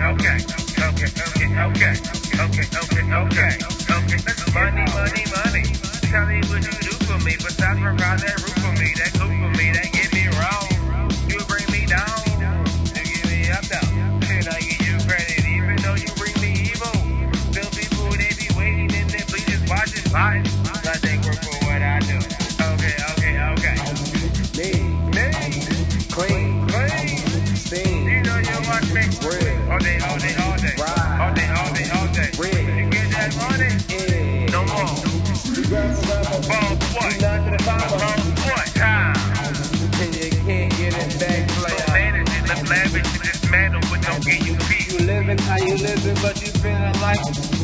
okay, okay, okay, okay, okay, okay, okay, okay. Money, money, money. Tell me what you do for me, but stop around that roof. Ball play. Ball Time. And you can't get it back. Play. Manage it, lavish, dismantle with no EUP. You living how you living, but you feeling like.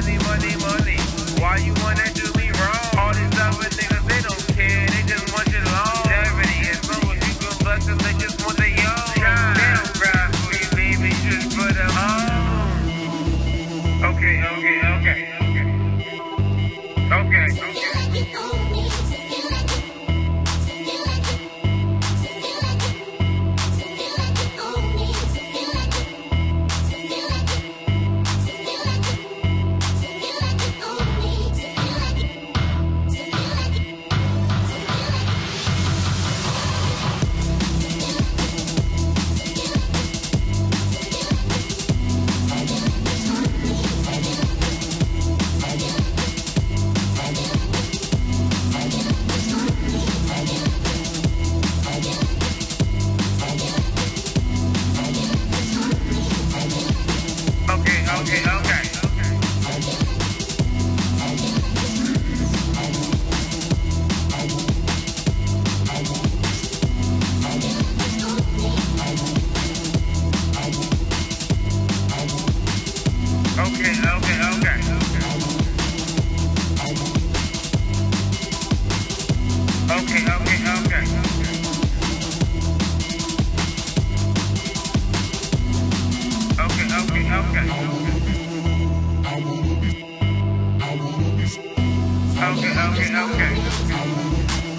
Money, money, money. Why you wanna do me wrong? All this okay, okay, okay.